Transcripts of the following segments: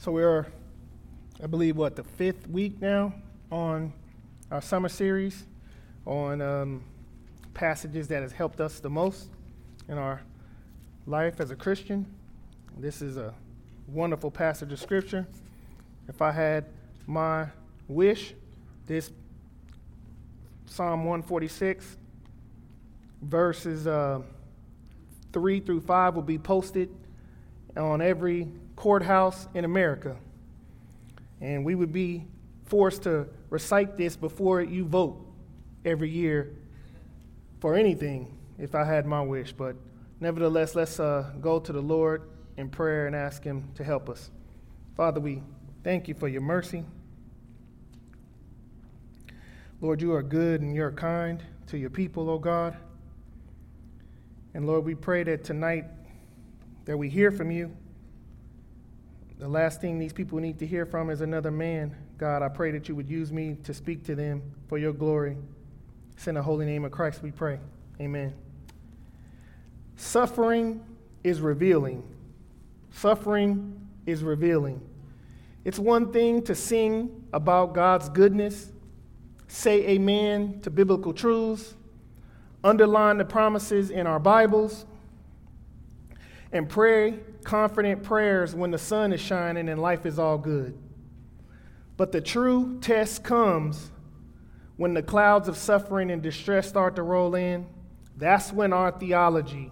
So we're, I believe, what, the fifth week now on our summer series on um, passages that has helped us the most in our life as a Christian. This is a wonderful passage of scripture. If I had my wish, this Psalm 146, verses uh, 3 through 5 will be posted on every courthouse in America. And we would be forced to recite this before you vote every year for anything if I had my wish. But nevertheless, let's uh, go to the Lord in prayer and ask Him to help us. Father, we thank you for your mercy. Lord, you are good and you're kind to your people, O oh God. And Lord, we pray that tonight that we hear from you the last thing these people need to hear from is another man. God, I pray that you would use me to speak to them for your glory. It's in the holy name of Christ we pray. Amen. Suffering is revealing. Suffering is revealing. It's one thing to sing about God's goodness, say amen to biblical truths, underline the promises in our Bibles, and pray confident prayers when the sun is shining and life is all good. But the true test comes when the clouds of suffering and distress start to roll in. That's when our theology,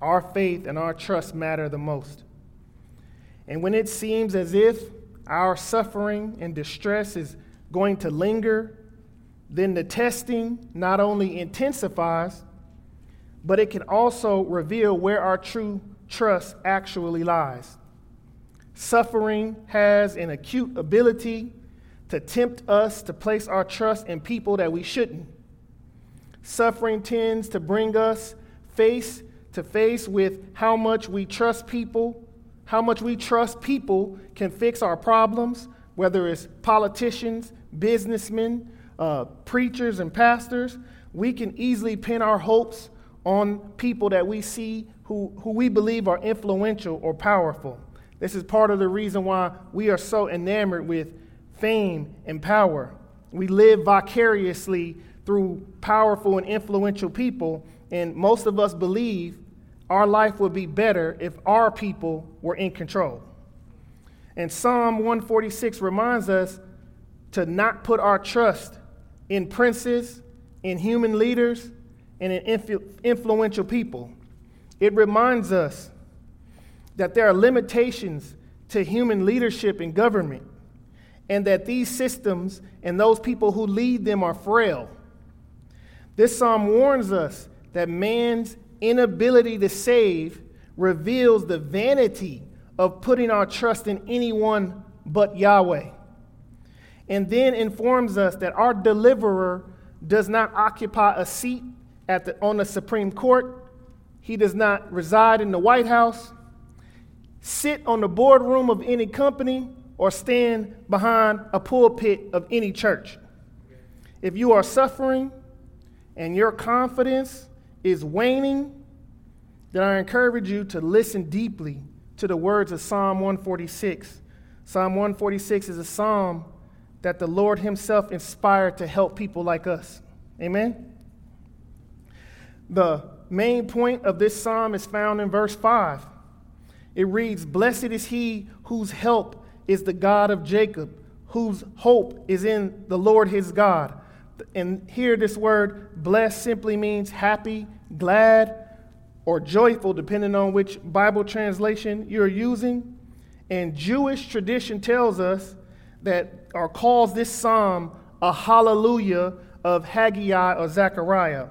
our faith, and our trust matter the most. And when it seems as if our suffering and distress is going to linger, then the testing not only intensifies, but it can also reveal where our true trust actually lies. Suffering has an acute ability to tempt us to place our trust in people that we shouldn't. Suffering tends to bring us face to face with how much we trust people, how much we trust people can fix our problems, whether it's politicians, businessmen, uh, preachers, and pastors. We can easily pin our hopes on people that we see who, who we believe are influential or powerful. This is part of the reason why we are so enamored with fame and power. We live vicariously through powerful and influential people, and most of us believe our life would be better if our people were in control. And Psalm 146 reminds us to not put our trust in princes, in human leaders, and in influ- influential people. It reminds us that there are limitations to human leadership and government, and that these systems and those people who lead them are frail. This psalm warns us that man's inability to save reveals the vanity of putting our trust in anyone but Yahweh. And then informs us that our deliverer does not occupy a seat at the, on the Supreme Court he does not reside in the White House, sit on the boardroom of any company, or stand behind a pulpit of any church. If you are suffering and your confidence is waning, then I encourage you to listen deeply to the words of Psalm 146. Psalm 146 is a psalm that the Lord Himself inspired to help people like us. Amen? The main point of this psalm is found in verse 5. It reads, Blessed is he whose help is the God of Jacob, whose hope is in the Lord his God. And here, this word blessed simply means happy, glad, or joyful, depending on which Bible translation you're using. And Jewish tradition tells us that, or calls this psalm a hallelujah of Haggai or Zechariah.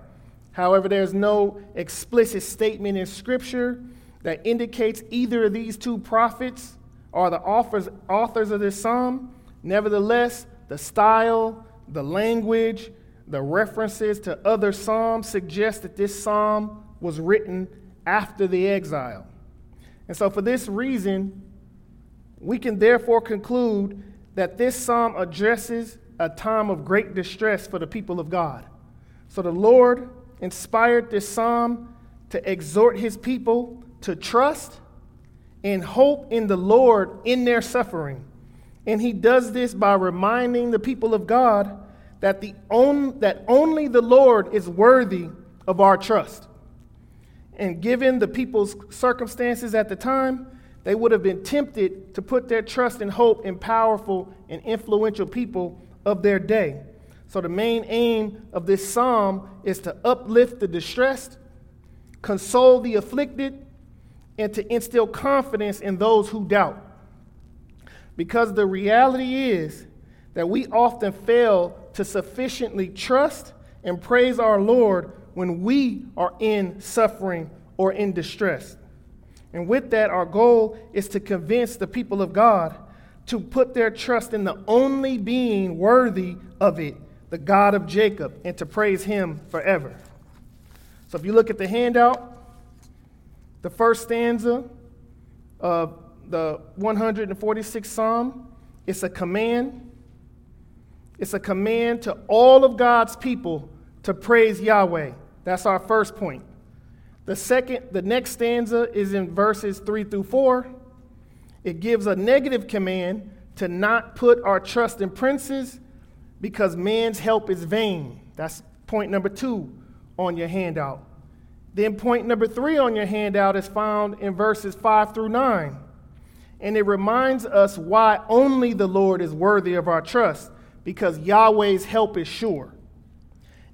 However, there's no explicit statement in Scripture that indicates either of these two prophets are the authors, authors of this psalm. Nevertheless, the style, the language, the references to other psalms suggest that this psalm was written after the exile. And so, for this reason, we can therefore conclude that this psalm addresses a time of great distress for the people of God. So, the Lord inspired this psalm to exhort his people to trust and hope in the Lord in their suffering. And he does this by reminding the people of God that, the on, that only the Lord is worthy of our trust. And given the people's circumstances at the time, they would have been tempted to put their trust and hope in powerful and influential people of their day. So, the main aim of this psalm is to uplift the distressed, console the afflicted, and to instill confidence in those who doubt. Because the reality is that we often fail to sufficiently trust and praise our Lord when we are in suffering or in distress. And with that, our goal is to convince the people of God to put their trust in the only being worthy of it, the God of Jacob, and to praise him forever. So if you look at the handout, the first stanza of the 146th Psalm, it's a command. It's a command to all of God's people to praise Yahweh. That's our first point. The second, the next stanza is in verses 3 through 4. It gives a negative command to not put our trust in princes because man's help is vain. That's point number two on your handout. Then, point number three on your handout is found in verses 5 through 9. And it reminds us why only the Lord is worthy of our trust, because Yahweh's help is sure.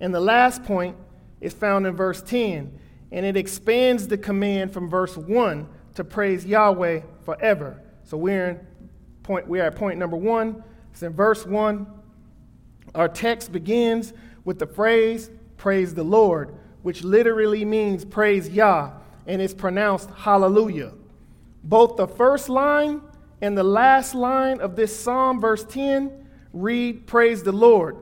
And the last point is found in verse 10, and it expands the command from verse 1 to praise Yahweh forever. So we're in point we're at point number 1. It's in verse 1. Our text begins with the phrase praise the Lord, which literally means praise Yah, and is pronounced hallelujah. Both the first line and the last line of this psalm, verse 10, read, Praise the Lord.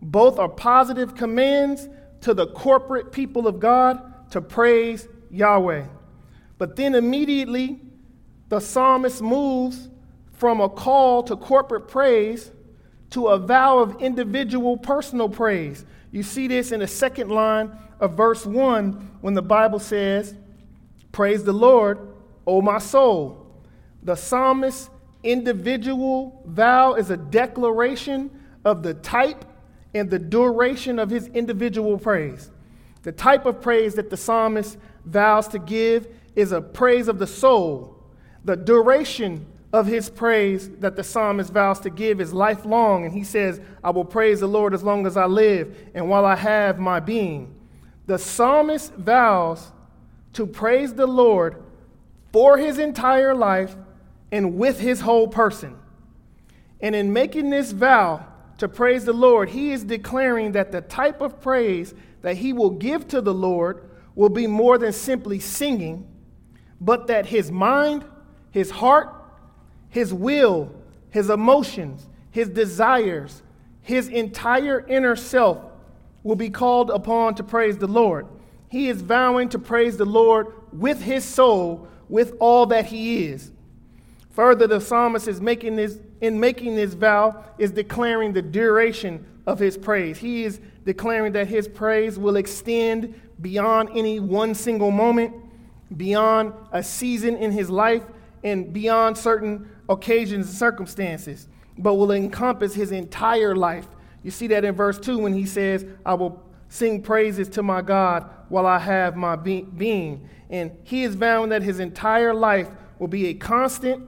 Both are positive commands to the corporate people of God to praise Yahweh. But then immediately, the psalmist moves from a call to corporate praise to a vow of individual personal praise. You see this in the second line of verse 1 when the Bible says, Praise the Lord, O my soul. The psalmist's individual vow is a declaration of the type and the duration of his individual praise. The type of praise that the psalmist vows to give is a praise of the soul. The duration of his praise that the psalmist vows to give is lifelong, and he says, I will praise the Lord as long as I live and while I have my being. The psalmist vows to praise the Lord for his entire life and with his whole person. And in making this vow to praise the Lord, he is declaring that the type of praise that he will give to the Lord will be more than simply singing, but that his mind, his heart, his will, his emotions, his desires, his entire inner self will be called upon to praise the Lord. He is vowing to praise the Lord with his soul with all that he is. Further, the psalmist is making this, in making this vow, is declaring the duration of his praise. He is declaring that his praise will extend beyond any one single moment, beyond a season in his life, and beyond certain occasions and circumstances, but will encompass his entire life. You see that in verse 2 when he says, I will sing praises to my God while I have my be- being. And he is vowing that his entire life will be a constant,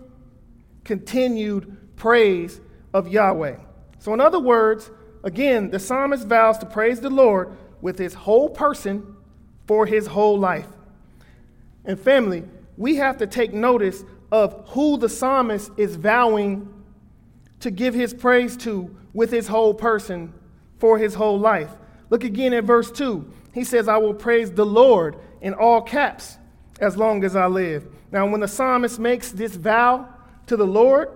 continued praise of Yahweh. So, in other words, again, the psalmist vows to praise the Lord with his whole person for his whole life. And, family, we have to take notice of who the psalmist is vowing to give his praise to with his whole person for his whole life. Look again at verse 2. He says, I will praise the Lord in all caps as long as I live. Now, when the psalmist makes this vow to the Lord,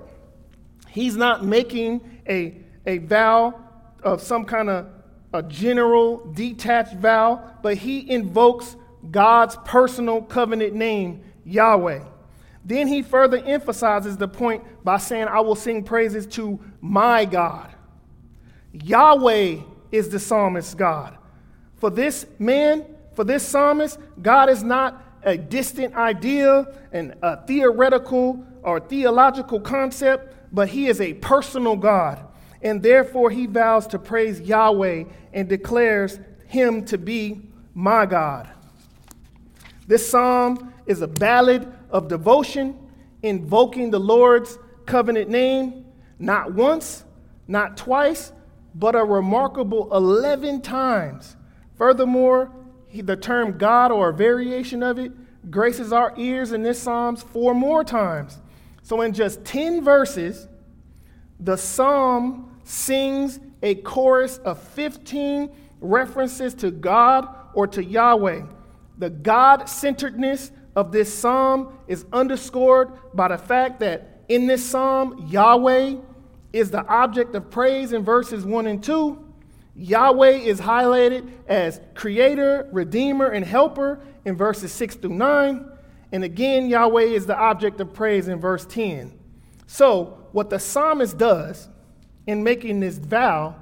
he's not making a, a vow of some kind of a general detached vow, but he invokes God's personal covenant name, Yahweh. Then he further emphasizes the point by saying, I will sing praises to my God. Yahweh is the psalmist's God. For this man, for this psalmist, God is not a distant idea and a theoretical or theological concept, but he is a personal God. And therefore, he vows to praise Yahweh and declares him to be my God. This psalm is a ballad of devotion, invoking the Lord's covenant name, not once, not twice, but a remarkable 11 times. Furthermore, the term God or a variation of it graces our ears in this Psalms four more times. So, in just 10 verses, the psalm sings a chorus of 15 references to God or to Yahweh. The God centeredness of this psalm is underscored by the fact that in this psalm, Yahweh is the object of praise in verses 1 and 2. Yahweh is highlighted as creator, redeemer, and helper in verses 6 through 9. And again, Yahweh is the object of praise in verse 10. So, what the psalmist does in making this vow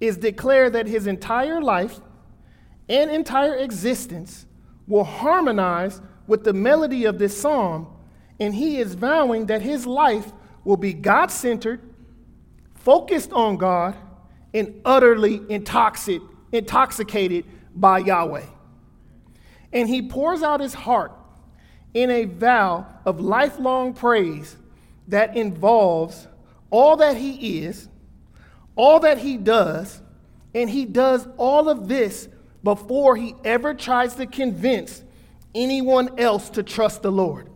is declare that his entire life and entire existence will harmonize with the melody of this psalm. And he is vowing that his life will be God centered, focused on God, and utterly intoxic, intoxicated by Yahweh. And he pours out his heart in a vow of lifelong praise that involves all that he is, all that he does, and he does all of this before he ever tries to convince anyone else to trust the Lord.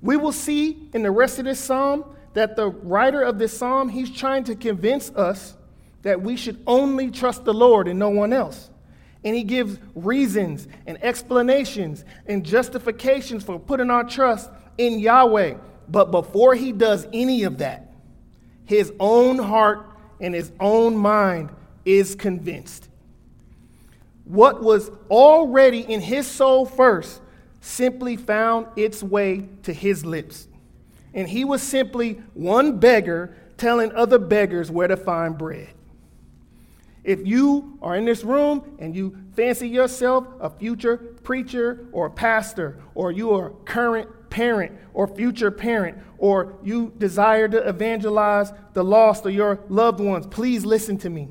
We will see in the rest of this psalm that the writer of this psalm, he's trying to convince us that we should only trust the Lord and no one else. And he gives reasons and explanations and justifications for putting our trust in Yahweh. But before he does any of that, his own heart and his own mind is convinced. What was already in his soul first simply found its way to his lips. And he was simply one beggar telling other beggars where to find bread. If you are in this room and you fancy yourself a future preacher or pastor, or you are current parent or future parent, or you desire to evangelize the lost or your loved ones, please listen to me.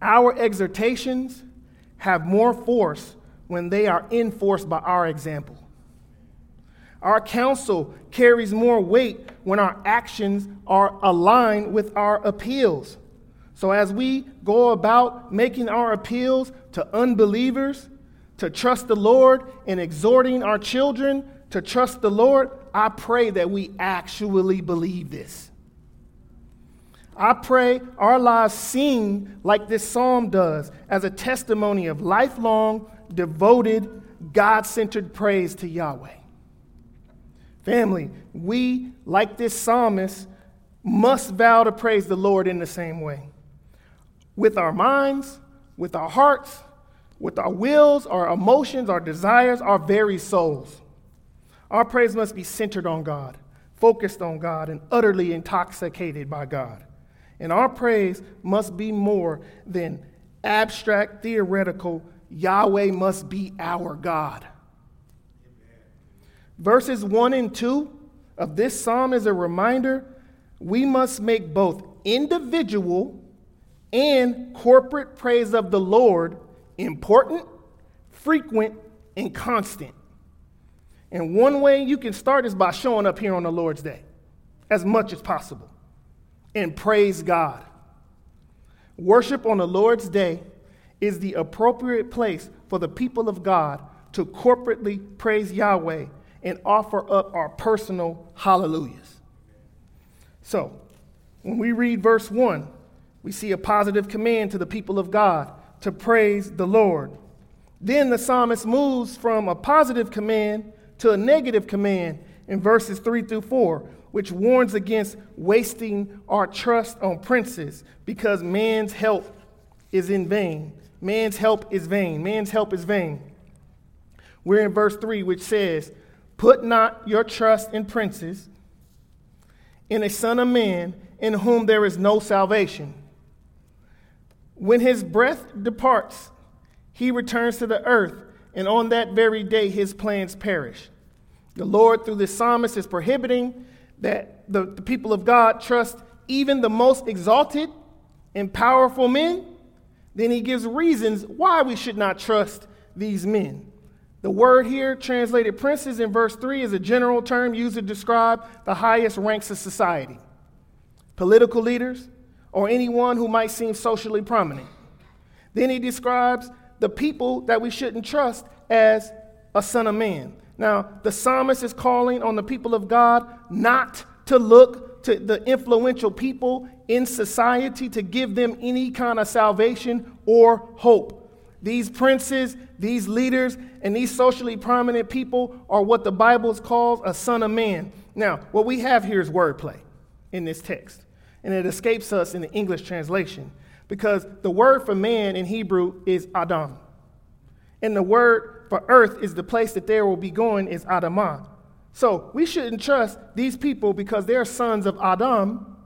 Our exhortations have more force when they are enforced by our example. Our counsel carries more weight when our actions are aligned with our appeals. So, as we go about making our appeals to unbelievers to trust the Lord and exhorting our children to trust the Lord, I pray that we actually believe this. I pray our lives sing like this psalm does as a testimony of lifelong, devoted, God centered praise to Yahweh. Family, we, like this psalmist, must vow to praise the Lord in the same way with our minds, with our hearts, with our wills, our emotions, our desires, our very souls. Our praise must be centered on God, focused on God, and utterly intoxicated by God. And our praise must be more than abstract, theoretical, Yahweh must be our God. Verses 1 and 2 of this psalm is a reminder we must make both individual and corporate praise of the Lord important, frequent, and constant. And one way you can start is by showing up here on the Lord's Day as much as possible and praise God. Worship on the Lord's Day is the appropriate place for the people of God to corporately praise Yahweh and offer up our personal hallelujahs. So, when we read verse 1, we see a positive command to the people of God to praise the Lord. Then the psalmist moves from a positive command to a negative command in verses 3 through 4, which warns against wasting our trust on princes because man's help is in vain. Man's help is vain. Man's help is vain. We're in verse 3, which says, Put not your trust in princes, in a son of man in whom there is no salvation. When his breath departs, he returns to the earth, and on that very day his plans perish. The Lord, through this psalmist, is prohibiting that the, the people of God trust even the most exalted and powerful men. Then he gives reasons why we should not trust these men. The word here, translated princes in verse 3, is a general term used to describe the highest ranks of society political leaders, or anyone who might seem socially prominent. Then he describes the people that we shouldn't trust as a son of man. Now, the psalmist is calling on the people of God not to look to the influential people in society to give them any kind of salvation or hope. These princes, these leaders, and these socially prominent people are what the Bible calls a son of man. Now, what we have here is wordplay in this text, and it escapes us in the English translation because the word for man in Hebrew is Adam. And the word for earth is the place that they will be going is Adamah. So we shouldn't trust these people because they're sons of Adam,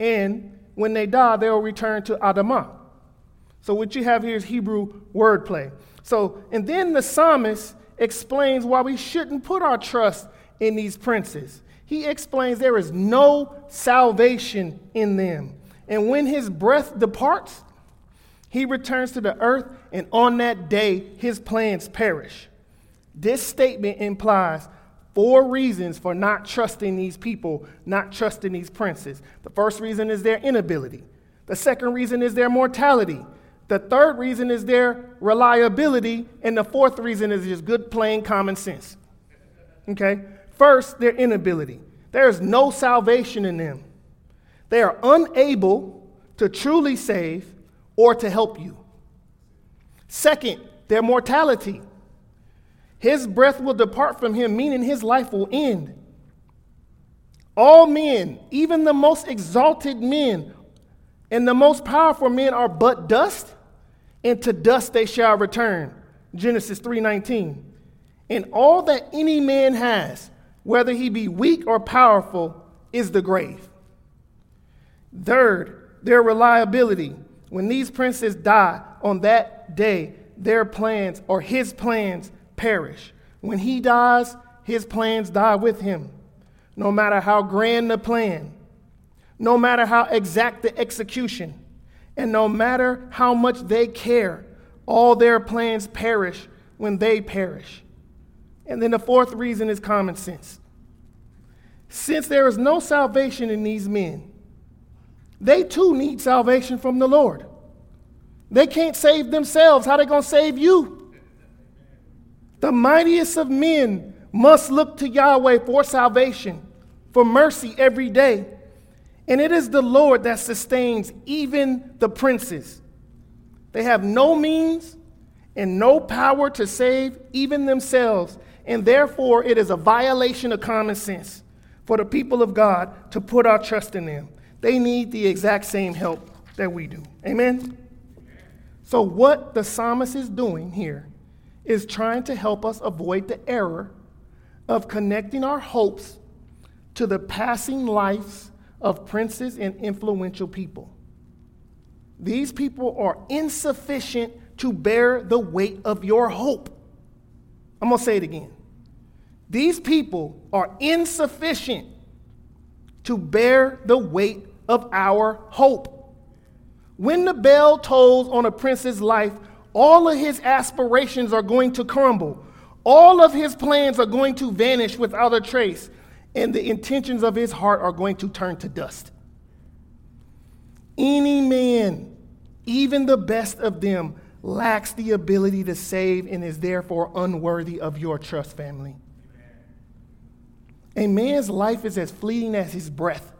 and when they die, they'll return to Adamah. So what you have here is Hebrew wordplay. So, and then the psalmist explains why we shouldn't put our trust in these princes. He explains there is no salvation in them. And when his breath departs, he returns to the earth, and on that day, his plans perish. This statement implies four reasons for not trusting these people, not trusting these princes. The first reason is their inability, the second reason is their mortality. The third reason is their reliability. And the fourth reason is just good, plain common sense. Okay? First, their inability. There is no salvation in them. They are unable to truly save or to help you. Second, their mortality. His breath will depart from him, meaning his life will end. All men, even the most exalted men, and the most powerful men are but dust, and to dust they shall return. Genesis 3:19. And all that any man has, whether he be weak or powerful, is the grave. Third, their reliability. When these princes die on that day, their plans or his plans perish. When he dies, his plans die with him. No matter how grand the plan, no matter how exact the execution, and no matter how much they care, all their plans perish when they perish. And then the fourth reason is common sense. Since there is no salvation in these men, they too need salvation from the Lord. They can't save themselves. How are they going to save you? The mightiest of men must look to Yahweh for salvation, for mercy every day. And it is the Lord that sustains even the princes. They have no means and no power to save even themselves, and therefore it is a violation of common sense for the people of God to put our trust in them. They need the exact same help that we do. Amen? So, what the psalmist is doing here is trying to help us avoid the error of connecting our hopes to the passing lives of princes and influential people. These people are insufficient to bear the weight of your hope. I'm going to say it again. These people are insufficient to bear the weight of our hope. When the bell tolls on a prince's life, all of his aspirations are going to crumble. All of his plans are going to vanish without a trace and the intentions of his heart are going to turn to dust. Any man, even the best of them, lacks the ability to save and is therefore unworthy of your trust, family. A man's life is as fleeting as his breath.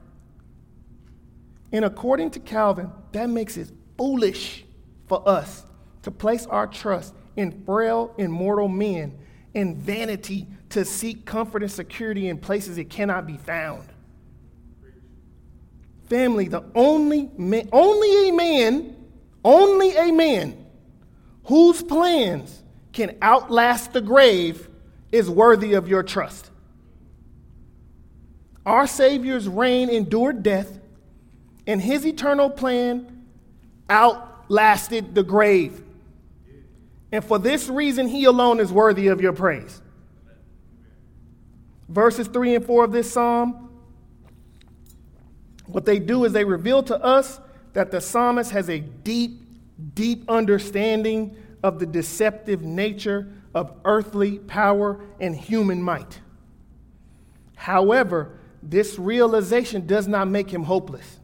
And according to Calvin, that makes it foolish for us to place our trust in frail and mortal men in vanity to seek comfort and security in places it cannot be found. Family, the only man, only a man, only a man whose plans can outlast the grave is worthy of your trust. Our Savior's reign endured death, and his eternal plan outlasted the grave. And for this reason, he alone is worthy of your praise. Verses 3 and 4 of this psalm, what they do is they reveal to us that the psalmist has a deep, deep understanding of the deceptive nature of earthly power and human might. However, this realization does not make him hopeless,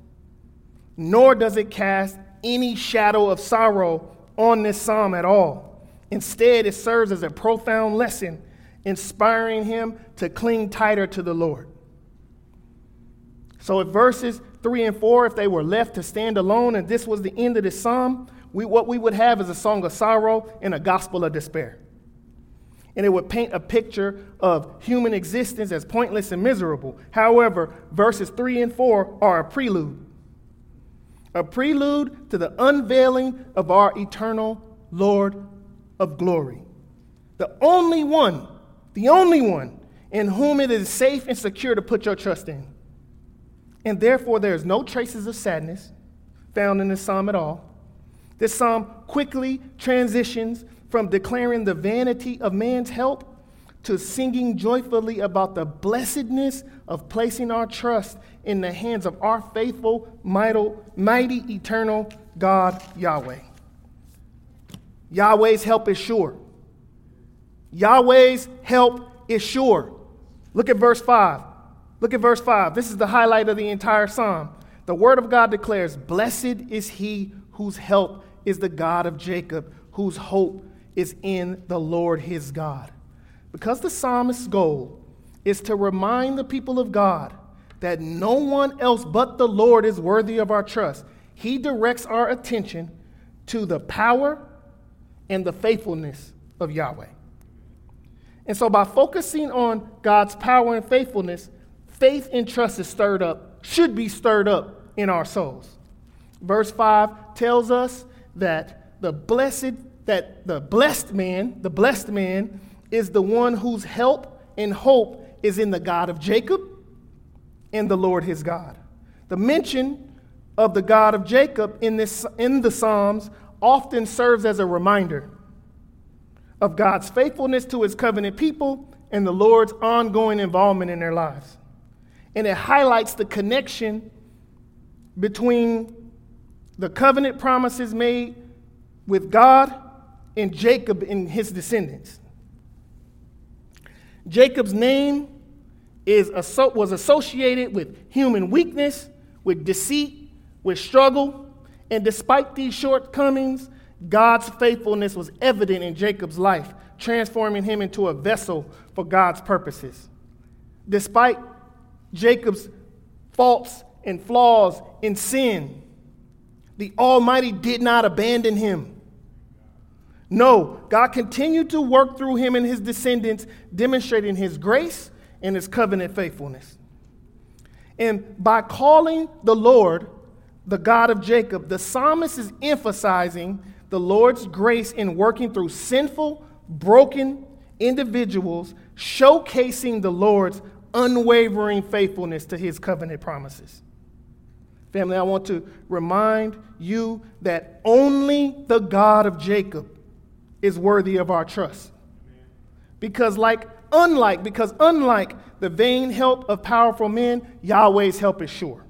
nor does it cast any shadow of sorrow on this psalm at all. Instead, it serves as a profound lesson, inspiring him to cling tighter to the Lord. So, if verses 3 and 4, if they were left to stand alone and this was the end of the psalm, we, what we would have is a song of sorrow and a gospel of despair. And it would paint a picture of human existence as pointless and miserable. However, verses 3 and 4 are a prelude a prelude to the unveiling of our eternal Lord of glory. The only one, the only one in whom it is safe and secure to put your trust in. And therefore, there is no traces of sadness found in this psalm at all. This psalm quickly transitions from declaring the vanity of man's help to singing joyfully about the blessedness of placing our trust in the hands of our faithful, mighty, eternal God, Yahweh. Yahweh's help is sure. Yahweh's help is sure. Look at verse 5. Look at verse 5. This is the highlight of the entire psalm. The word of God declares, Blessed is he whose help is the God of Jacob, whose hope is in the Lord his God. Because the psalmist's goal is to remind the people of God that no one else but the Lord is worthy of our trust, he directs our attention to the power and the faithfulness of Yahweh. And so, by focusing on God's power and faithfulness, faith and trust is stirred up, should be stirred up in our souls. Verse 5 tells us that the blessed, that the blessed man, the blessed man, is the one whose help and hope is in the God of Jacob and the Lord his God. The mention of the God of Jacob in, this, in the Psalms often serves as a reminder of God's faithfulness to his covenant people and the Lord's ongoing involvement in their lives. And it highlights the connection between the covenant promises made with God and Jacob and his descendants. Jacob's name is, was associated with human weakness, with deceit, with struggle. And despite these shortcomings, God's faithfulness was evident in Jacob's life, transforming him into a vessel for God's purposes. Despite Jacob's faults and flaws and sin, the Almighty did not abandon him. No, God continued to work through him and his descendants, demonstrating his grace and his covenant faithfulness. And by calling the Lord the God of Jacob, the psalmist is emphasizing the Lord's grace in working through sinful, broken individuals, showcasing the Lord's unwavering faithfulness to his covenant promises. Family, I want to remind you that only the God of Jacob is worthy of our trust. Because, like, unlike, because unlike the vain help of powerful men, Yahweh's help is sure.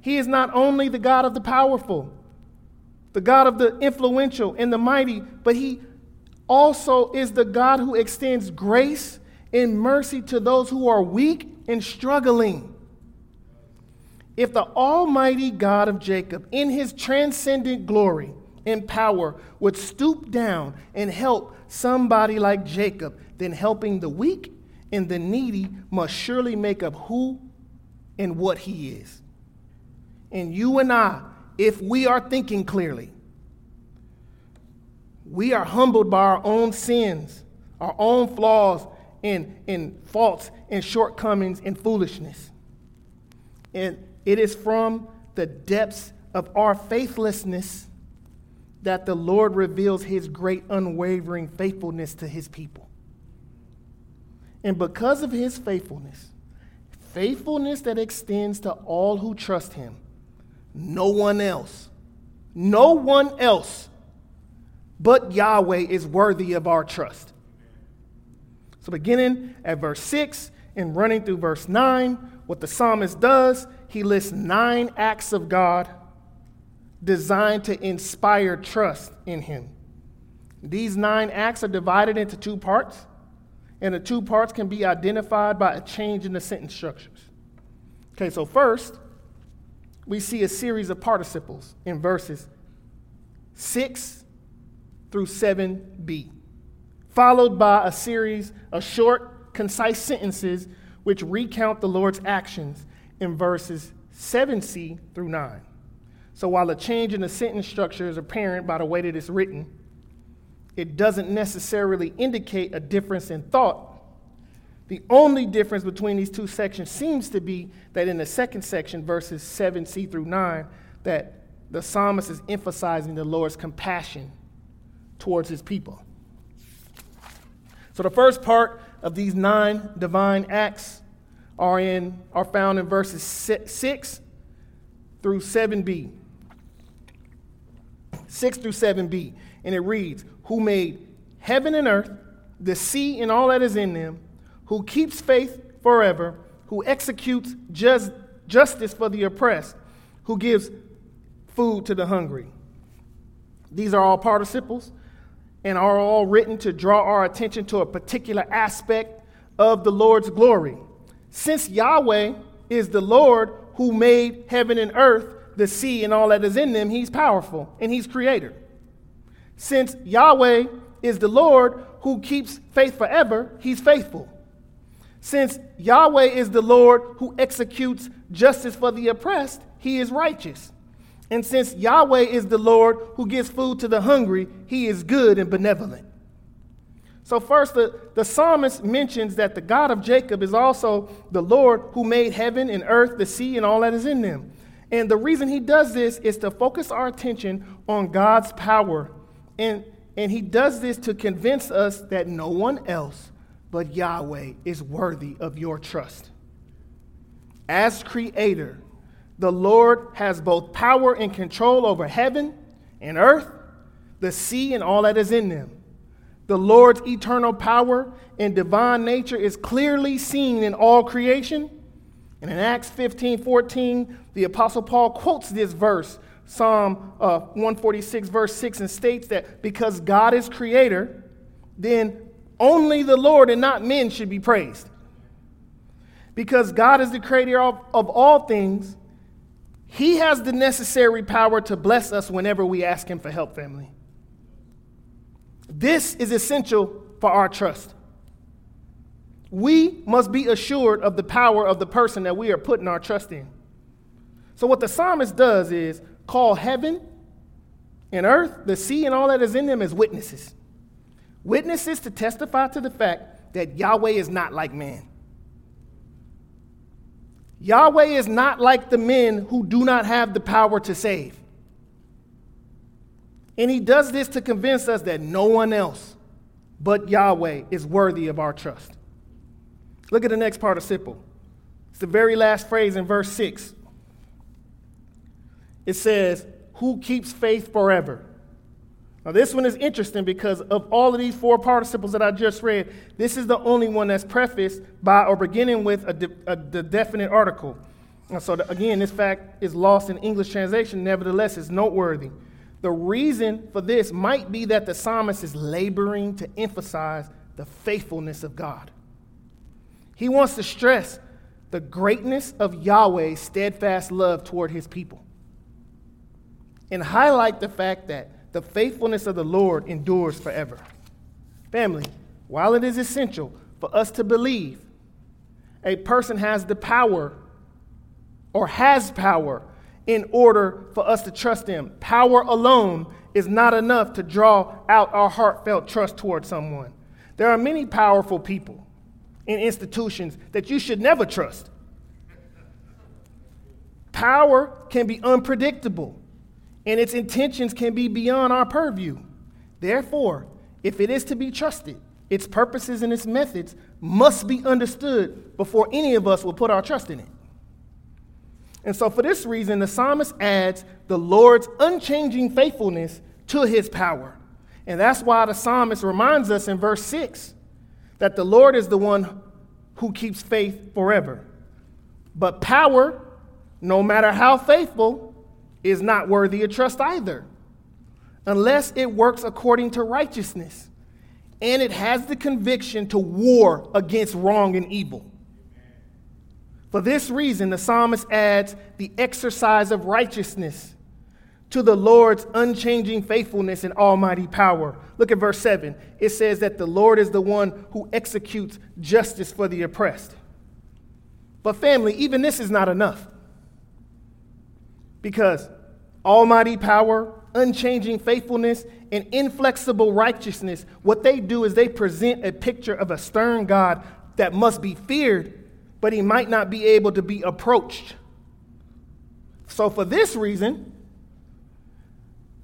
He is not only the God of the powerful, the God of the influential and the mighty, but He also is the God who extends grace and mercy to those who are weak and struggling. If the Almighty God of Jacob, in His transcendent glory, in power would stoop down and help somebody like Jacob, then helping the weak and the needy must surely make up who and what he is. And you and I, if we are thinking clearly, we are humbled by our own sins, our own flaws and, and faults and shortcomings and foolishness. And it is from the depths of our faithlessness that the Lord reveals his great unwavering faithfulness to his people. And because of his faithfulness, faithfulness that extends to all who trust him, no one else, no one else but Yahweh is worthy of our trust. So, beginning at verse 6 and running through verse 9, what the psalmist does, he lists nine acts of God designed to inspire trust in him. These nine acts are divided into two parts, and the two parts can be identified by a change in the sentence structures. Okay, so first, we see a series of participles in verses 6 through 7b, followed by a series of short, concise sentences which recount the Lord's actions in verses 7c through 9. So while a change in the sentence structure is apparent by the way that it's written, it doesn't necessarily indicate a difference in thought. The only difference between these two sections seems to be that in the second section, verses 7c through 9, that the psalmist is emphasizing the Lord's compassion towards his people. So the first part of these nine divine acts are in are found in verses 6 through 7b. 6 through 7b. And it reads, Who made heaven and earth, the sea and all that is in them, who keeps faith forever, who executes just, justice for the oppressed, who gives food to the hungry. These are all participles and are all written to draw our attention to a particular aspect of the Lord's glory. Since Yahweh is the Lord who made heaven and earth, the sea, and all that is in them, he's powerful and he's creator. Since Yahweh is the Lord who keeps faith forever, he's faithful. Since Yahweh is the Lord who executes justice for the oppressed, he is righteous. And since Yahweh is the Lord who gives food to the hungry, he is good and benevolent. So, first, the, the psalmist mentions that the God of Jacob is also the Lord who made heaven and earth, the sea, and all that is in them. And the reason he does this is to focus our attention on God's power. And, and he does this to convince us that no one else but Yahweh is worthy of your trust. As creator, the Lord has both power and control over heaven and earth, the sea, and all that is in them. The Lord's eternal power and divine nature is clearly seen in all creation. And in Acts 15 14, the Apostle Paul quotes this verse, Psalm uh, 146, verse 6, and states that because God is creator, then only the Lord and not men should be praised. Because God is the creator of, of all things, he has the necessary power to bless us whenever we ask Him for help, family. This is essential for our trust. We must be assured of the power of the person that we are putting our trust in. So, what the psalmist does is call heaven and earth, the sea, and all that is in them as witnesses. Witnesses to testify to the fact that Yahweh is not like man. Yahweh is not like the men who do not have the power to save. And he does this to convince us that no one else but Yahweh is worthy of our trust. Look at the next participle. It's the very last phrase in verse 6. It says, Who keeps faith forever? Now, this one is interesting because of all of these four participles that I just read, this is the only one that's prefaced by or beginning with a, de- a, a definite article. And so, the, again, this fact is lost in English translation, nevertheless, it's noteworthy. The reason for this might be that the psalmist is laboring to emphasize the faithfulness of God. He wants to stress the greatness of Yahweh's steadfast love toward his people and highlight the fact that the faithfulness of the Lord endures forever. Family, while it is essential for us to believe a person has the power or has power in order for us to trust them, power alone is not enough to draw out our heartfelt trust towards someone. There are many powerful people in institutions that you should never trust. Power can be unpredictable and its intentions can be beyond our purview. Therefore, if it is to be trusted, its purposes and its methods must be understood before any of us will put our trust in it. And so, for this reason, the psalmist adds the Lord's unchanging faithfulness to his power. And that's why the psalmist reminds us in verse 6 that the Lord is the one who keeps faith forever. But power, no matter how faithful, is not worthy of trust either, unless it works according to righteousness and it has the conviction to war against wrong and evil. For this reason, the psalmist adds the exercise of righteousness to the Lord's unchanging faithfulness and almighty power. Look at verse 7. It says that the Lord is the one who executes justice for the oppressed. But, family, even this is not enough. Because almighty power, unchanging faithfulness, and inflexible righteousness, what they do is they present a picture of a stern God that must be feared, but he might not be able to be approached. So, for this reason,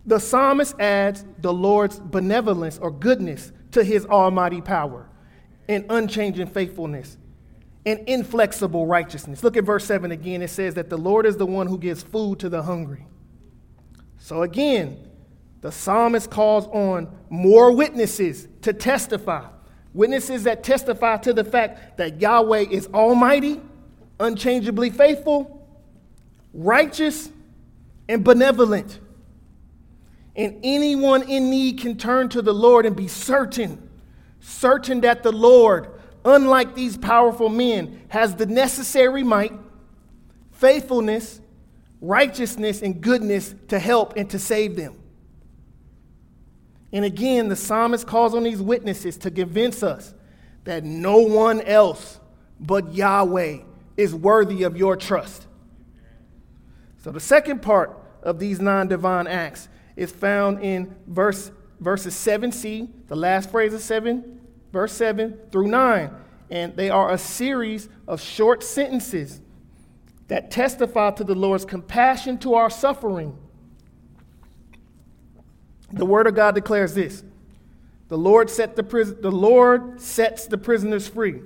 the psalmist adds the Lord's benevolence or goodness to his almighty power and unchanging faithfulness and inflexible righteousness. Look at verse 7 again. It says that the Lord is the one who gives food to the hungry. So again, the psalmist calls on more witnesses to testify. Witnesses that testify to the fact that Yahweh is almighty, unchangeably faithful, righteous, and benevolent. And anyone in need can turn to the Lord and be certain, certain that the Lord, unlike these powerful men, has the necessary might, faithfulness, righteousness, and goodness to help and to save them. And again, the psalmist calls on these witnesses to convince us that no one else but Yahweh is worthy of your trust. So, the second part of these non divine acts is found in verse, verses 7c, the last phrase of 7, verse 7 through 9. And they are a series of short sentences that testify to the Lord's compassion to our suffering. The Word of God declares this the Lord, set the, pris- the Lord sets the prisoners free.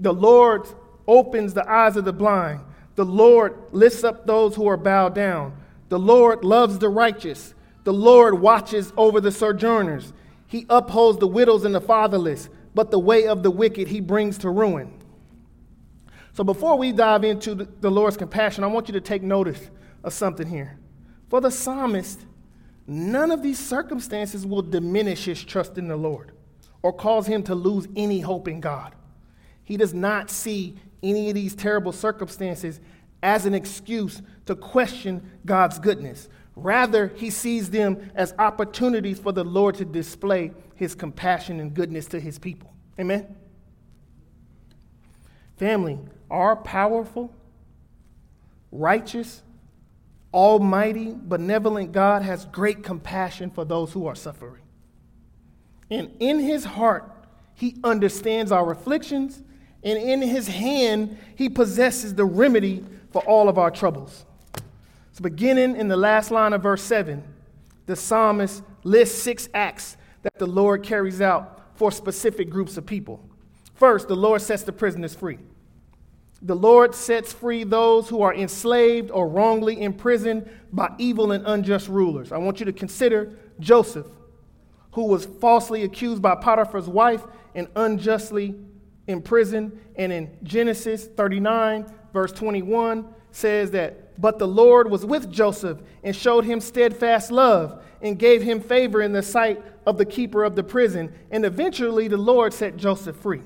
The Lord opens the eyes of the blind. The Lord lifts up those who are bowed down. The Lord loves the righteous. The Lord watches over the sojourners. He upholds the widows and the fatherless, but the way of the wicked he brings to ruin. So before we dive into the Lord's compassion, I want you to take notice of something here. For the psalmist, none of these circumstances will diminish his trust in the Lord or cause him to lose any hope in God. He does not see any of these terrible circumstances as an excuse to question God's goodness. Rather, he sees them as opportunities for the Lord to display his compassion and goodness to his people. Amen? Family, our powerful, righteous, almighty, benevolent God has great compassion for those who are suffering. And in his heart, he understands our afflictions, and in his hand, he possesses the remedy for all of our troubles. So, beginning in the last line of verse 7, the psalmist lists six acts that the Lord carries out for specific groups of people. First, the Lord sets the prisoners free. The Lord sets free those who are enslaved or wrongly imprisoned by evil and unjust rulers. I want you to consider Joseph, who was falsely accused by Potiphar's wife and unjustly imprisoned. And in Genesis 39, verse 21, says that but the Lord was with Joseph and showed him steadfast love and gave him favor in the sight of the keeper of the prison. And eventually the Lord set Joseph free.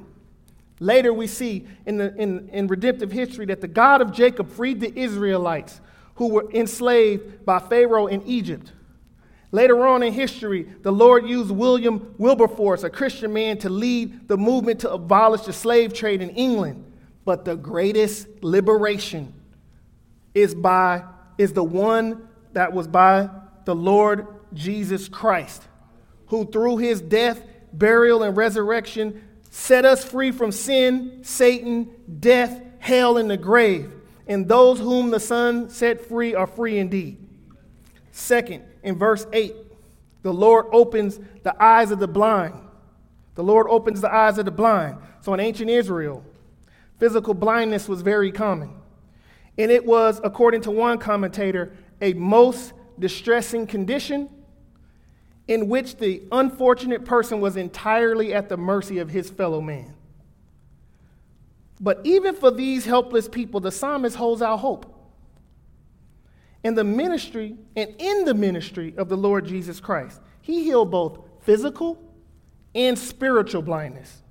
Later, we see in, the, in, in redemptive history that the God of Jacob freed the Israelites who were enslaved by Pharaoh in Egypt. Later on in history, the Lord used William Wilberforce, a Christian man, to lead the movement to abolish the slave trade in England. But the greatest liberation is by is the one that was by the Lord Jesus Christ, who through his death, burial, and resurrection set us free from sin, Satan, death, hell, and the grave. And those whom the Son set free are free indeed. Second, in verse 8, the Lord opens the eyes of the blind. The Lord opens the eyes of the blind. So in ancient Israel, physical blindness was very common. And it was, according to one commentator, a most distressing condition. in which the unfortunate person was entirely at the mercy of his fellow man. But even for these helpless people, the psalmist holds out hope. In the ministry and in the ministry of the Lord Jesus Christ, he healed both physical and spiritual blindness.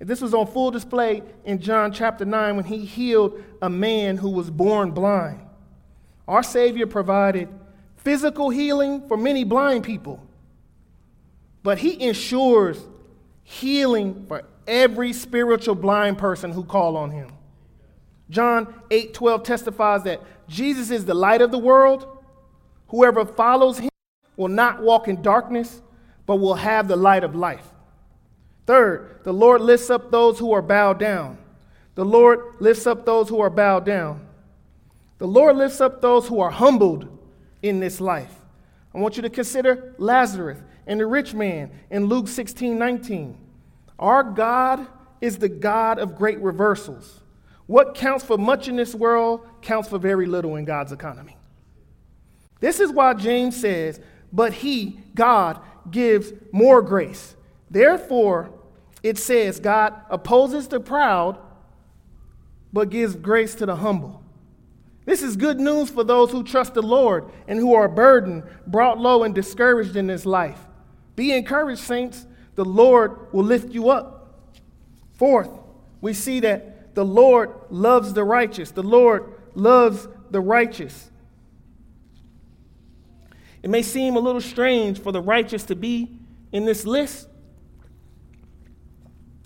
This was on full display in John chapter 9 when he healed a man who was born blind. Our Savior provided physical healing for many blind people, but he ensures healing for every spiritual blind person who call on him. John 8 12 testifies that Jesus is the light of the world. Whoever follows him will not walk in darkness, but will have the light of life. Third, the Lord lifts up those who are bowed down. The Lord lifts up those who are bowed down. The Lord lifts up those who are humbled in this life. I want you to consider Lazarus and the rich man in Luke 16 19. Our God is the God of great reversals. What counts for much in this world counts for very little in God's economy. This is why James says, But he, God, gives more grace. Therefore, it says, God opposes the proud, but gives grace to the humble. This is good news for those who trust the Lord and who are burdened, brought low, and discouraged in this life. Be encouraged, saints. The Lord will lift you up. Fourth, we see that the Lord loves the righteous. The Lord loves the righteous. It may seem a little strange for the righteous to be in this list,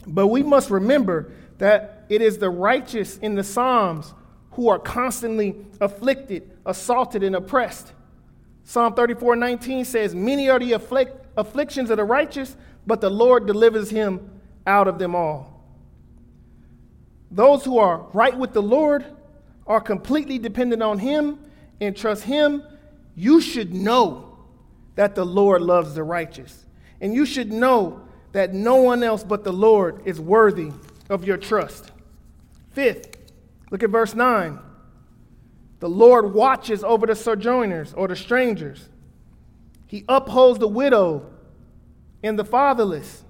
but we must remember that it is the righteous in the Psalms who are constantly afflicted, assaulted, and oppressed. Psalm 34 19 says, Many are the afflict- afflictions of the righteous, but the Lord delivers him out of them all. Those who are right with the Lord are completely dependent on Him and trust Him. You should know that the Lord loves the righteous. And you should know that no one else but the Lord is worthy of your trust. Fifth, look at verse 9. The Lord watches over the sojourners or the strangers. He upholds the widow and the fatherless.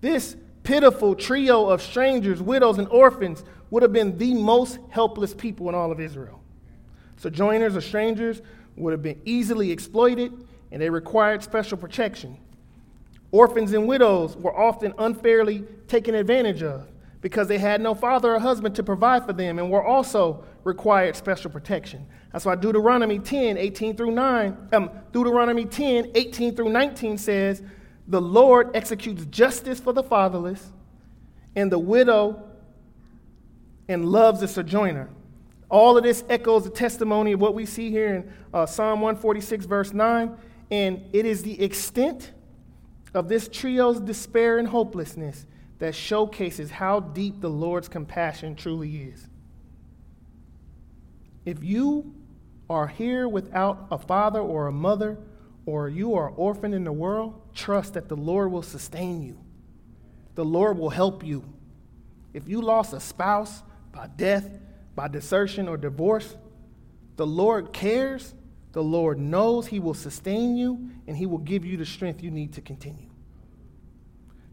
This pitiful trio of strangers, widows, and orphans would have been the most helpless people in all of Israel. Sojourners or strangers would have been easily exploited and they required special protection. Orphans and widows were often unfairly taken advantage of because they had no father or husband to provide for them and were also required special protection. That's why Deuteronomy 10, 18 through 9, um, Deuteronomy 10, 18 through 19 says, the Lord executes justice for the fatherless and the widow and loves the sojourner. All of this echoes the testimony of what we see here in uh, Psalm 146, verse 9. And it is the extent of this trio's despair and hopelessness that showcases how deep the Lord's compassion truly is. If you are here without a father or a mother, or you are orphaned in the world, trust that the Lord will sustain you. The Lord will help you. If you lost a spouse by death, by desertion, or divorce, the Lord cares. The Lord knows He will sustain you and He will give you the strength you need to continue.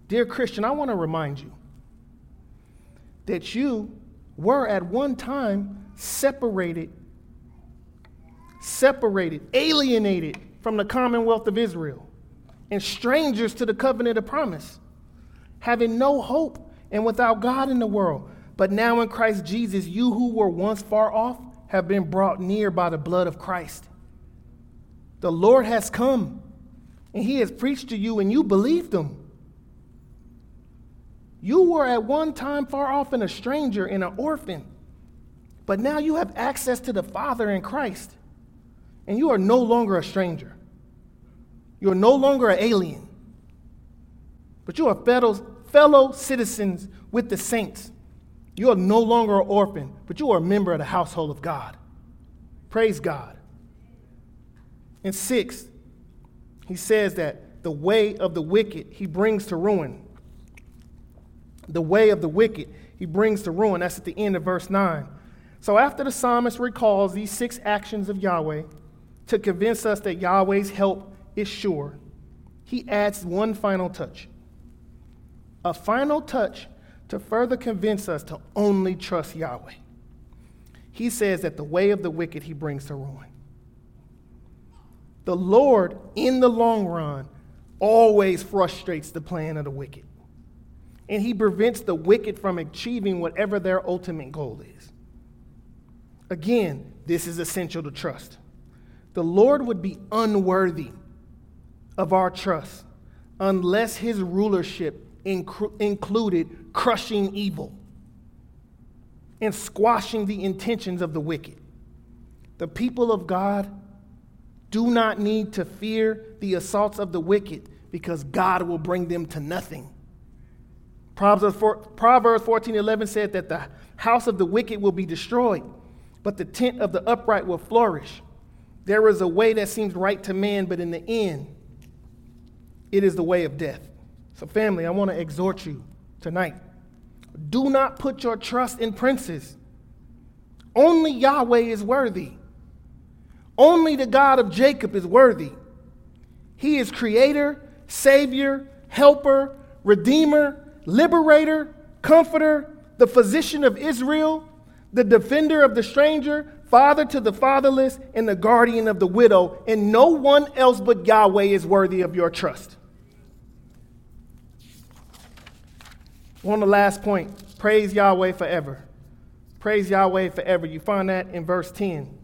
Dear Christian, I want to remind you that you were at one time separated, separated, alienated from the commonwealth of Israel and strangers to the covenant of promise, having no hope and without God in the world. But now in Christ Jesus, you who were once far off have been brought near by the blood of Christ. The Lord has come and he has preached to you, and you believed him. You were at one time far off and a stranger and an orphan, but now you have access to the Father in Christ, and you are no longer a stranger. You're no longer an alien, but you are fellow, fellow citizens with the saints. You are no longer an orphan, but you are a member of the household of God. Praise God. And six, he says that the way of the wicked he brings to ruin. The way of the wicked he brings to ruin. That's at the end of verse 9. So after the psalmist recalls these six actions of Yahweh to convince us that Yahweh's help is sure, he adds one final touch. A final touch to further convince us to only trust Yahweh. He says that the way of the wicked he brings to ruin. The Lord, in the long run, always frustrates the plan of the wicked. And he prevents the wicked from achieving whatever their ultimate goal is. Again, this is essential to trust. The Lord would be unworthy of our trust unless his rulership inc- included crushing evil and squashing the intentions of the wicked. The people of God do not need to fear the assaults of the wicked because God will bring them to nothing. Proverbs 14 11 said that the house of the wicked will be destroyed, but the tent of the upright will flourish. There is a way that seems right to man, but in the end, it is the way of death. So, family, I want to exhort you tonight. Do not put your trust in princes. Only Yahweh is worthy. Only the God of Jacob is worthy. He is creator, savior, helper, redeemer, liberator, comforter, the physician of Israel, the defender of the stranger, father to the fatherless, and the guardian of the widow. And no one else but Yahweh is worthy of your trust. On the last point, praise Yahweh forever. Praise Yahweh forever. You find that in verse 10.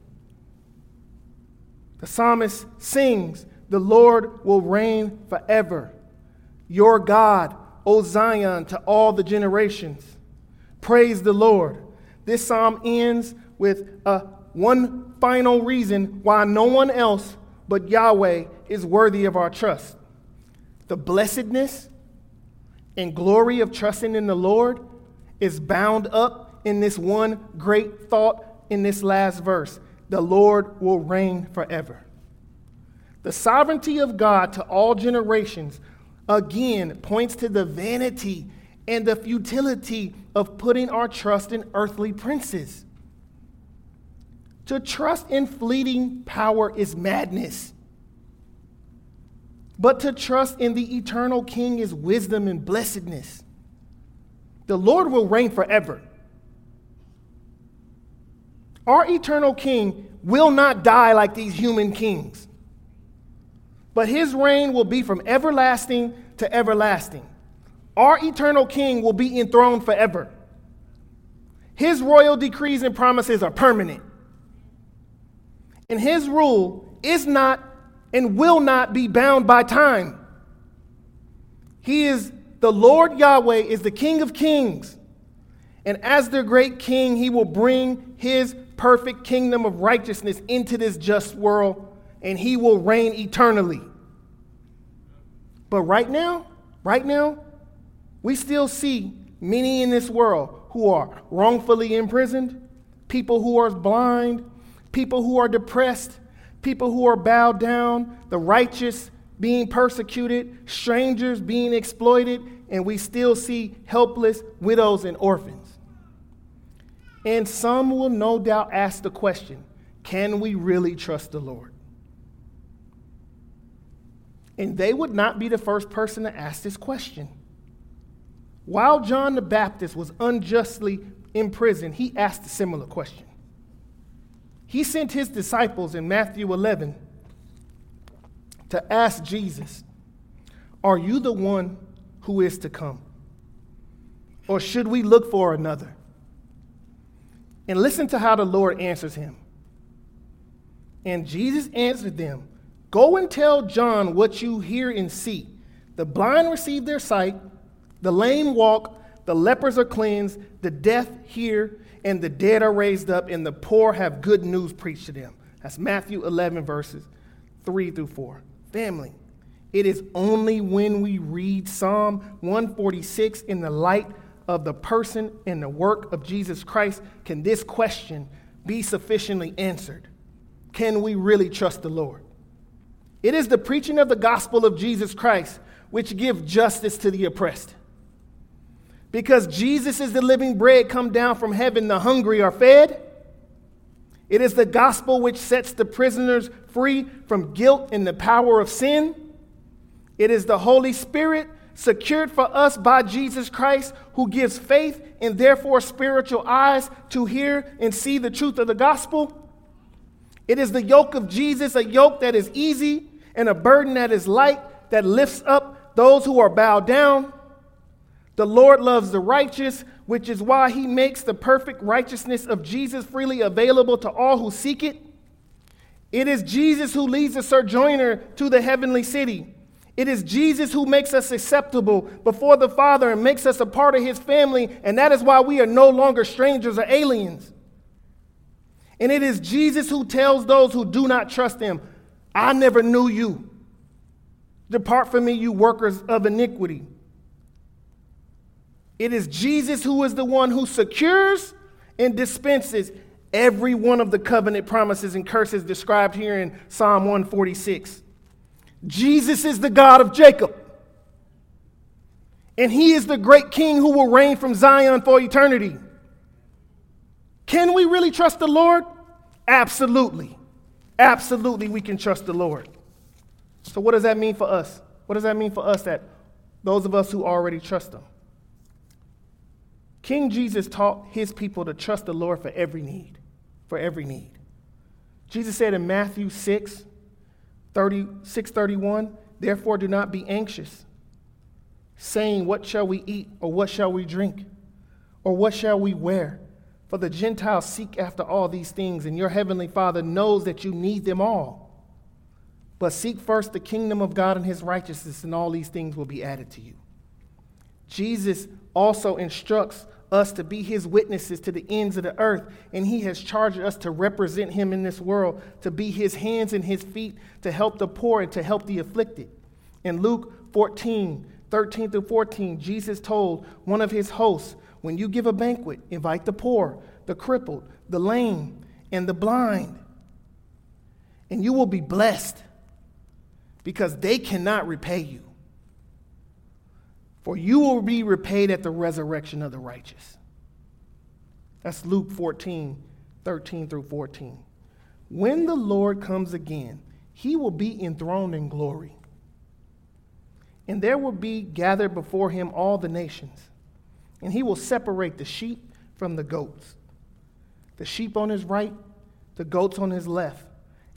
The psalmist sings, The Lord will reign forever. Your God, O Zion, to all the generations. Praise the Lord. This psalm ends with a one final reason why no one else but Yahweh is worthy of our trust. The blessedness and glory of trusting in the Lord is bound up in this one great thought in this last verse the Lord will reign forever. The sovereignty of God to all generations again points to the vanity and the futility of putting our trust in earthly princes. To trust in fleeting power is madness. But to trust in the eternal King is wisdom and blessedness. The Lord will reign forever. Our eternal King will not die like these human kings, but his reign will be from everlasting to everlasting. Our eternal King will be enthroned forever. His royal decrees and promises are permanent. And his rule is not and will not be bound by time. He is the Lord Yahweh, is the King of kings. And as the great king, he will bring his perfect kingdom of righteousness into this just world, and he will reign eternally. But right now, right now, we still see many in this world who are wrongfully imprisoned, people who are blind, people who are depressed, people who are bowed down, the righteous being persecuted, strangers being exploited, and we still see helpless widows and orphans. And some will no doubt ask the question can we really trust the Lord? And they would not be the first person to ask this question. While John the Baptist was unjustly imprisoned, he asked a similar question. He sent his disciples in Matthew 11 to ask Jesus, Are you the one who is to come? Or should we look for another? And listen to how the Lord answers him. And Jesus answered them, Go and tell John what you hear and see. The blind receive their sight, the lame walk, the lepers are cleansed, the deaf hear, and the dead are raised up, and the poor have good news preached to them. That's Matthew 11, verses 3 through 4. Family, it is only when we read Psalm 146 in the light of the person and the work of Jesus Christ can this question be sufficiently answered. Can we really trust the Lord? It is the preaching of the gospel of Jesus Christ which gives justice to the oppressed. Because Jesus is the living bread come down from heaven, the hungry are fed. It is the gospel which sets the prisoners free from guilt and the power of sin. It is the Holy Spirit secured for us by Jesus Christ who gives faith and therefore spiritual eyes to hear and see the truth of the gospel. It is the yoke of Jesus, a yoke that is easy and a burden that is light, that lifts up those who are bowed down. The Lord loves the righteous, which is why he makes the perfect righteousness of Jesus freely available to all who seek it. It is Jesus who leads the sojourner to the heavenly city. It is Jesus who makes us acceptable before the Father and makes us a part of his family, and that is why we are no longer strangers or aliens. And it is Jesus who tells those who do not trust him, I never knew you. Depart from me, you workers of iniquity. It is Jesus who is the one who secures and dispenses every one of the covenant promises and curses described here in Psalm 146. Jesus is the God of Jacob. And he is the great king who will reign from Zion for eternity. Can we really trust the Lord? Absolutely. Absolutely, we can trust the Lord. So, what does that mean for us? What does that mean for us that those of us who already trust Him? King Jesus taught his people to trust the Lord for every need, for every need. Jesus said in Matthew 6, 30, 631, therefore do not be anxious, saying, What shall we eat, or what shall we drink, or what shall we wear? For the Gentiles seek after all these things, and your heavenly Father knows that you need them all. But seek first the kingdom of God and his righteousness, and all these things will be added to you. Jesus also instructs us to be his witnesses to the ends of the earth, and he has charged us to represent him in this world, to be his hands and his feet, to help the poor and to help the afflicted. In Luke 14, 13 through 14, Jesus told one of his hosts, When you give a banquet, invite the poor, the crippled, the lame, and the blind, and you will be blessed because they cannot repay you for you will be repaid at the resurrection of the righteous. That's Luke 14, 13 through 14. When the Lord comes again, he will be enthroned in glory. And there will be gathered before him all the nations. And he will separate the sheep from the goats. The sheep on his right, the goats on his left.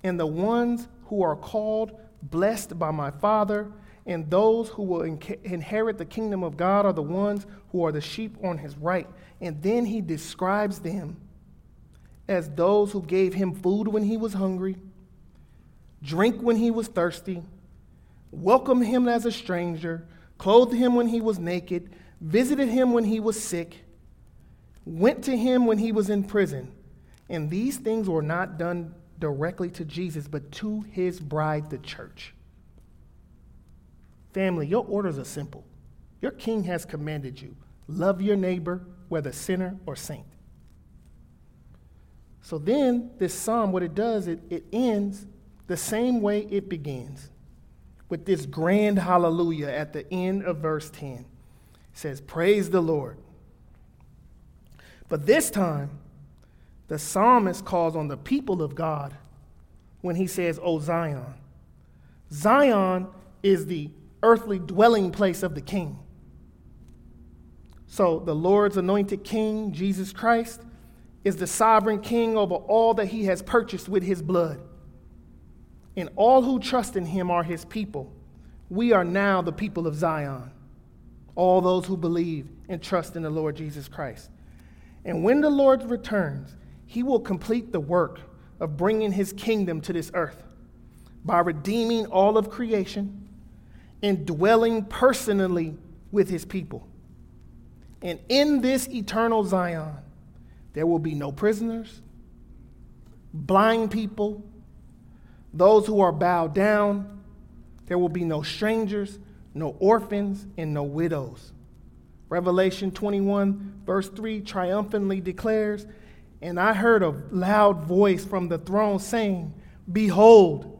And the ones who are called blessed by my Father and those who will inherit the kingdom of God are the ones who are the sheep on his right. And then he describes them as those who gave him food when he was hungry, drink when he was thirsty, welcomed him as a stranger, clothed him when he was naked, visited him when he was sick, went to him when he was in prison. And these things were not done directly to Jesus, but to his bride, the church. Family, your orders are simple. Your king has commanded you love your neighbor, whether sinner or saint. So then, this psalm, what it does, it, it ends the same way it begins with this grand hallelujah at the end of verse 10. It says, Praise the Lord. But this time, the psalmist calls on the people of God when he says, O Zion. Zion is the earthly dwelling place of the king. So the Lord's anointed king, Jesus Christ, is the sovereign king over all that he has purchased with his blood. And all who trust in him are his people. We are now the people of Zion, all those who believe and trust in the Lord Jesus Christ. And when the Lord returns, he will complete the work of bringing his kingdom to this earth by redeeming all of creation and dwelling personally with his people. And in this eternal Zion, there will be no prisoners, blind people, those who are bowed down. There will be no strangers, no orphans, and no widows. Revelation 21, verse 3, triumphantly declares, And I heard a loud voice from the throne saying, Behold,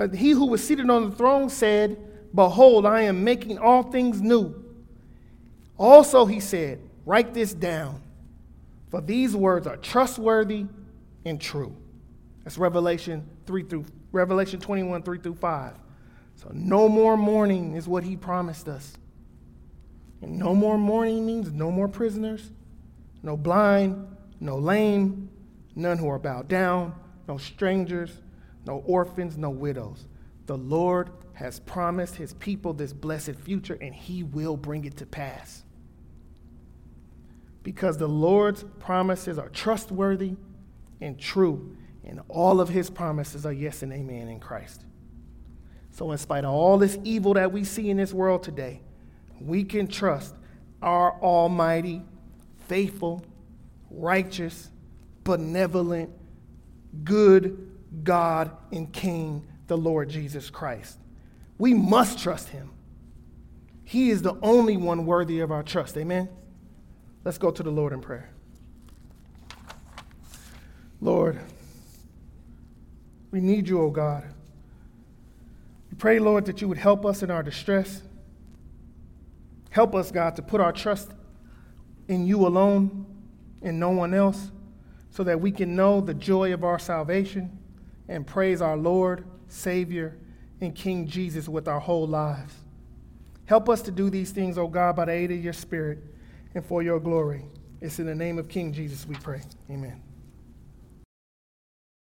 Uh, he who was seated on the throne said, Behold, I am making all things new. Also, he said, Write this down, for these words are trustworthy and true. That's Revelation 3 through Revelation 21, 3 through 5. So no more mourning is what he promised us. And no more mourning means no more prisoners, no blind, no lame, none who are bowed down, no strangers, no orphans, no widows. The Lord has promised his people this blessed future, and he will bring it to pass. Because the Lord's promises are trustworthy and true, and all of his promises are yes and amen in Christ. So, in spite of all this evil that we see in this world today, we can trust our Almighty, faithful, righteous, benevolent, good God and King, the Lord Jesus Christ. We must trust him. He is the only one worthy of our trust. Amen. Let's go to the Lord in prayer. Lord, we need you, O oh God. We pray, Lord, that you would help us in our distress. Help us, God, to put our trust in you alone and no one else so that we can know the joy of our salvation and praise our Lord, Savior, and King Jesus with our whole lives. Help us to do these things, O God, by the aid of your Spirit and for your glory. It's in the name of King Jesus we pray. Amen.